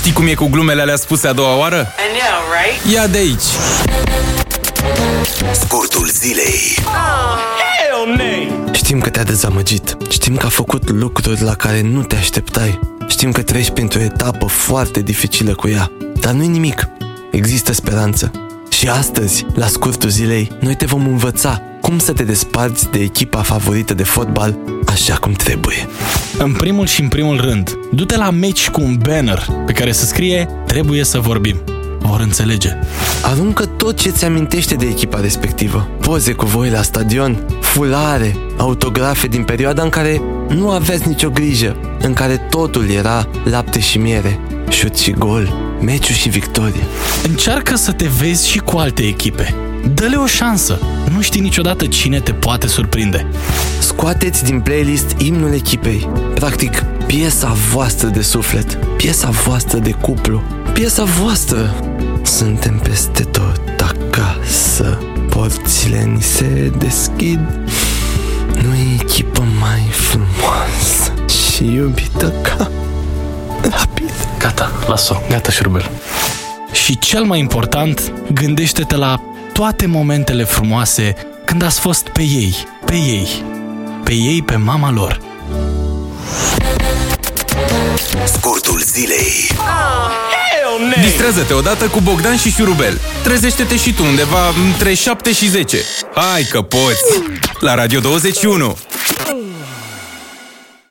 Știi cum e cu glumele alea spuse a doua oară? I know, right? Ia de aici! Scurtul zilei. Hell no! Știm că te-a dezamăgit. Știm că a făcut lucruri la care nu te așteptai. Știm că treci printr-o etapă foarte dificilă cu ea. Dar nu-i nimic. Există speranță. Și astăzi, la scurtul zilei, noi te vom învăța cum să te desparți de echipa favorită de fotbal așa cum trebuie. În primul și în primul rând, du-te la meci cu un banner pe care să scrie Trebuie să vorbim. Vor înțelege. Aruncă tot ce ți amintește de echipa respectivă. Poze cu voi la stadion, fulare, autografe din perioada în care nu aveți nicio grijă, în care totul era lapte și miere, șut și gol, meciul și victorie. Încearcă să te vezi și cu alte echipe. Dă-le o șansă. Nu știi niciodată cine te poate surprinde. Scoateți din playlist imnul echipei. Practic, piesa voastră de suflet, piesa voastră de cuplu, piesa voastră. Suntem peste tot acasă, porțile ni se deschid. Nu e echipă mai frumoasă și iubită ca rapid. Gata, las-o. Gata, șurubel. Și cel mai important, gândește-te la toate momentele frumoase când ați fost pe ei, pe ei, pe ei, pe mama lor. Scurtul zilei. Hell no! Distrează-te odată cu Bogdan și Șurubel. Trezește-te și tu undeva între 7 și 10. Hai că poți! La Radio 21!